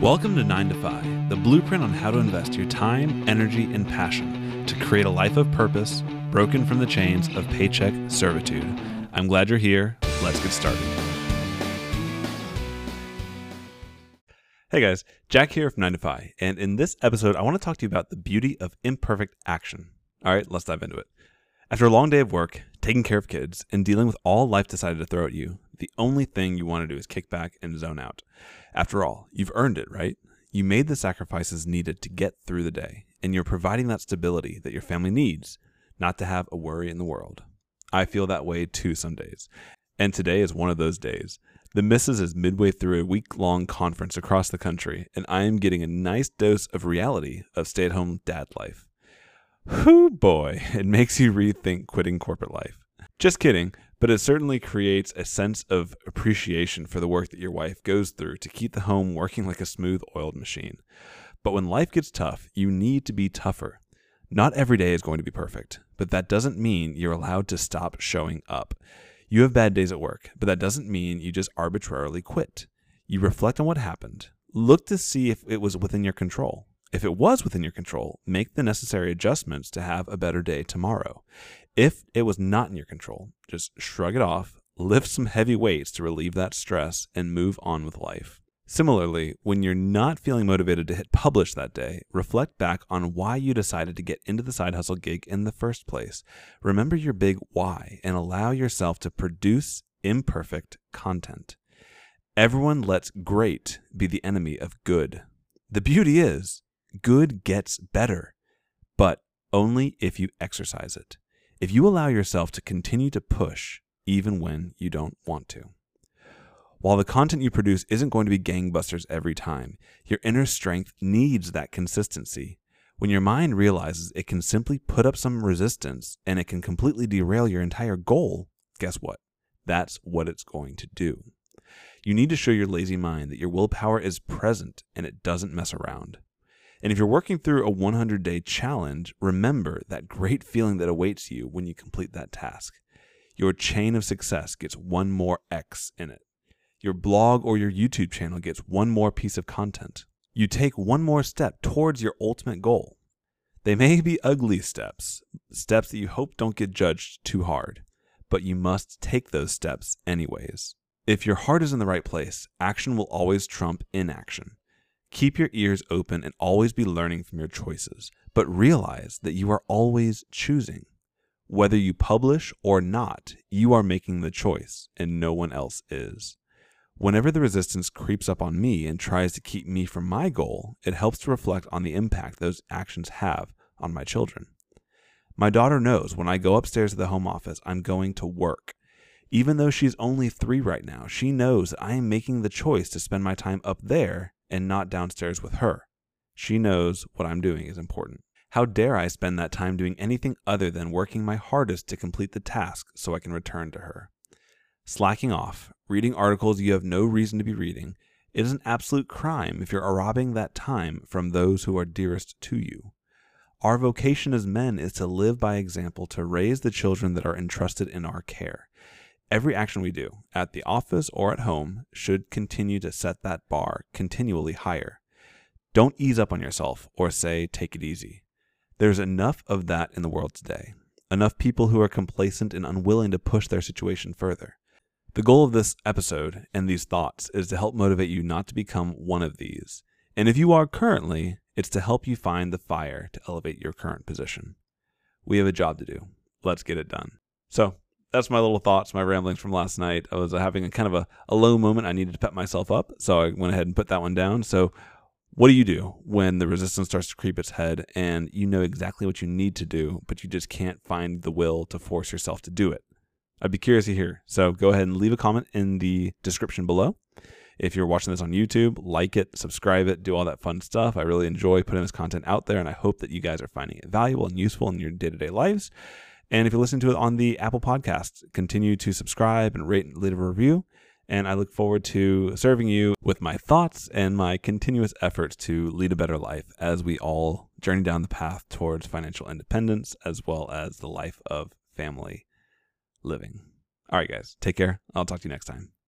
Welcome to 9 to 5, the blueprint on how to invest your time, energy, and passion to create a life of purpose, broken from the chains of paycheck servitude. I'm glad you're here. Let's get started. Hey guys, Jack here from 9 to 5, and in this episode, I want to talk to you about the beauty of imperfect action. All right, let's dive into it. After a long day of work, taking care of kids, and dealing with all life decided to throw at you, the only thing you want to do is kick back and zone out. After all, you've earned it, right? You made the sacrifices needed to get through the day, and you're providing that stability that your family needs, not to have a worry in the world. I feel that way too some days. And today is one of those days. The missus is midway through a week long conference across the country, and I am getting a nice dose of reality of stay at home dad life. Whoo boy, it makes you rethink quitting corporate life. Just kidding, but it certainly creates a sense of appreciation for the work that your wife goes through to keep the home working like a smooth oiled machine. But when life gets tough, you need to be tougher. Not every day is going to be perfect, but that doesn't mean you're allowed to stop showing up. You have bad days at work, but that doesn't mean you just arbitrarily quit. You reflect on what happened, look to see if it was within your control, if it was within your control, make the necessary adjustments to have a better day tomorrow. If it was not in your control, just shrug it off, lift some heavy weights to relieve that stress, and move on with life. Similarly, when you're not feeling motivated to hit publish that day, reflect back on why you decided to get into the side hustle gig in the first place. Remember your big why and allow yourself to produce imperfect content. Everyone lets great be the enemy of good. The beauty is, good gets better, but only if you exercise it. If you allow yourself to continue to push even when you don't want to. While the content you produce isn't going to be gangbusters every time, your inner strength needs that consistency. When your mind realizes it can simply put up some resistance and it can completely derail your entire goal, guess what? That's what it's going to do. You need to show your lazy mind that your willpower is present and it doesn't mess around. And if you're working through a 100 day challenge, remember that great feeling that awaits you when you complete that task. Your chain of success gets one more X in it. Your blog or your YouTube channel gets one more piece of content. You take one more step towards your ultimate goal. They may be ugly steps, steps that you hope don't get judged too hard, but you must take those steps anyways. If your heart is in the right place, action will always trump inaction. Keep your ears open and always be learning from your choices, but realize that you are always choosing. Whether you publish or not, you are making the choice, and no one else is. Whenever the resistance creeps up on me and tries to keep me from my goal, it helps to reflect on the impact those actions have on my children. My daughter knows when I go upstairs to the home office, I'm going to work. Even though she's only three right now, she knows that I am making the choice to spend my time up there and not downstairs with her. She knows what I'm doing is important. How dare I spend that time doing anything other than working my hardest to complete the task so I can return to her? Slacking off, reading articles you have no reason to be reading, it is an absolute crime if you're robbing that time from those who are dearest to you. Our vocation as men is to live by example to raise the children that are entrusted in our care. Every action we do, at the office or at home, should continue to set that bar continually higher. Don't ease up on yourself or say, take it easy. There's enough of that in the world today. Enough people who are complacent and unwilling to push their situation further. The goal of this episode and these thoughts is to help motivate you not to become one of these. And if you are currently, it's to help you find the fire to elevate your current position. We have a job to do. Let's get it done. So, that's my little thoughts, my ramblings from last night. I was having a kind of a, a low moment. I needed to pep myself up, so I went ahead and put that one down. So, what do you do when the resistance starts to creep its head and you know exactly what you need to do, but you just can't find the will to force yourself to do it? I'd be curious to hear. So, go ahead and leave a comment in the description below. If you're watching this on YouTube, like it, subscribe it, do all that fun stuff. I really enjoy putting this content out there, and I hope that you guys are finding it valuable and useful in your day to day lives. And if you listen to it on the Apple Podcast, continue to subscribe and rate and leave a review. And I look forward to serving you with my thoughts and my continuous efforts to lead a better life as we all journey down the path towards financial independence as well as the life of family living. All right, guys, take care. I'll talk to you next time.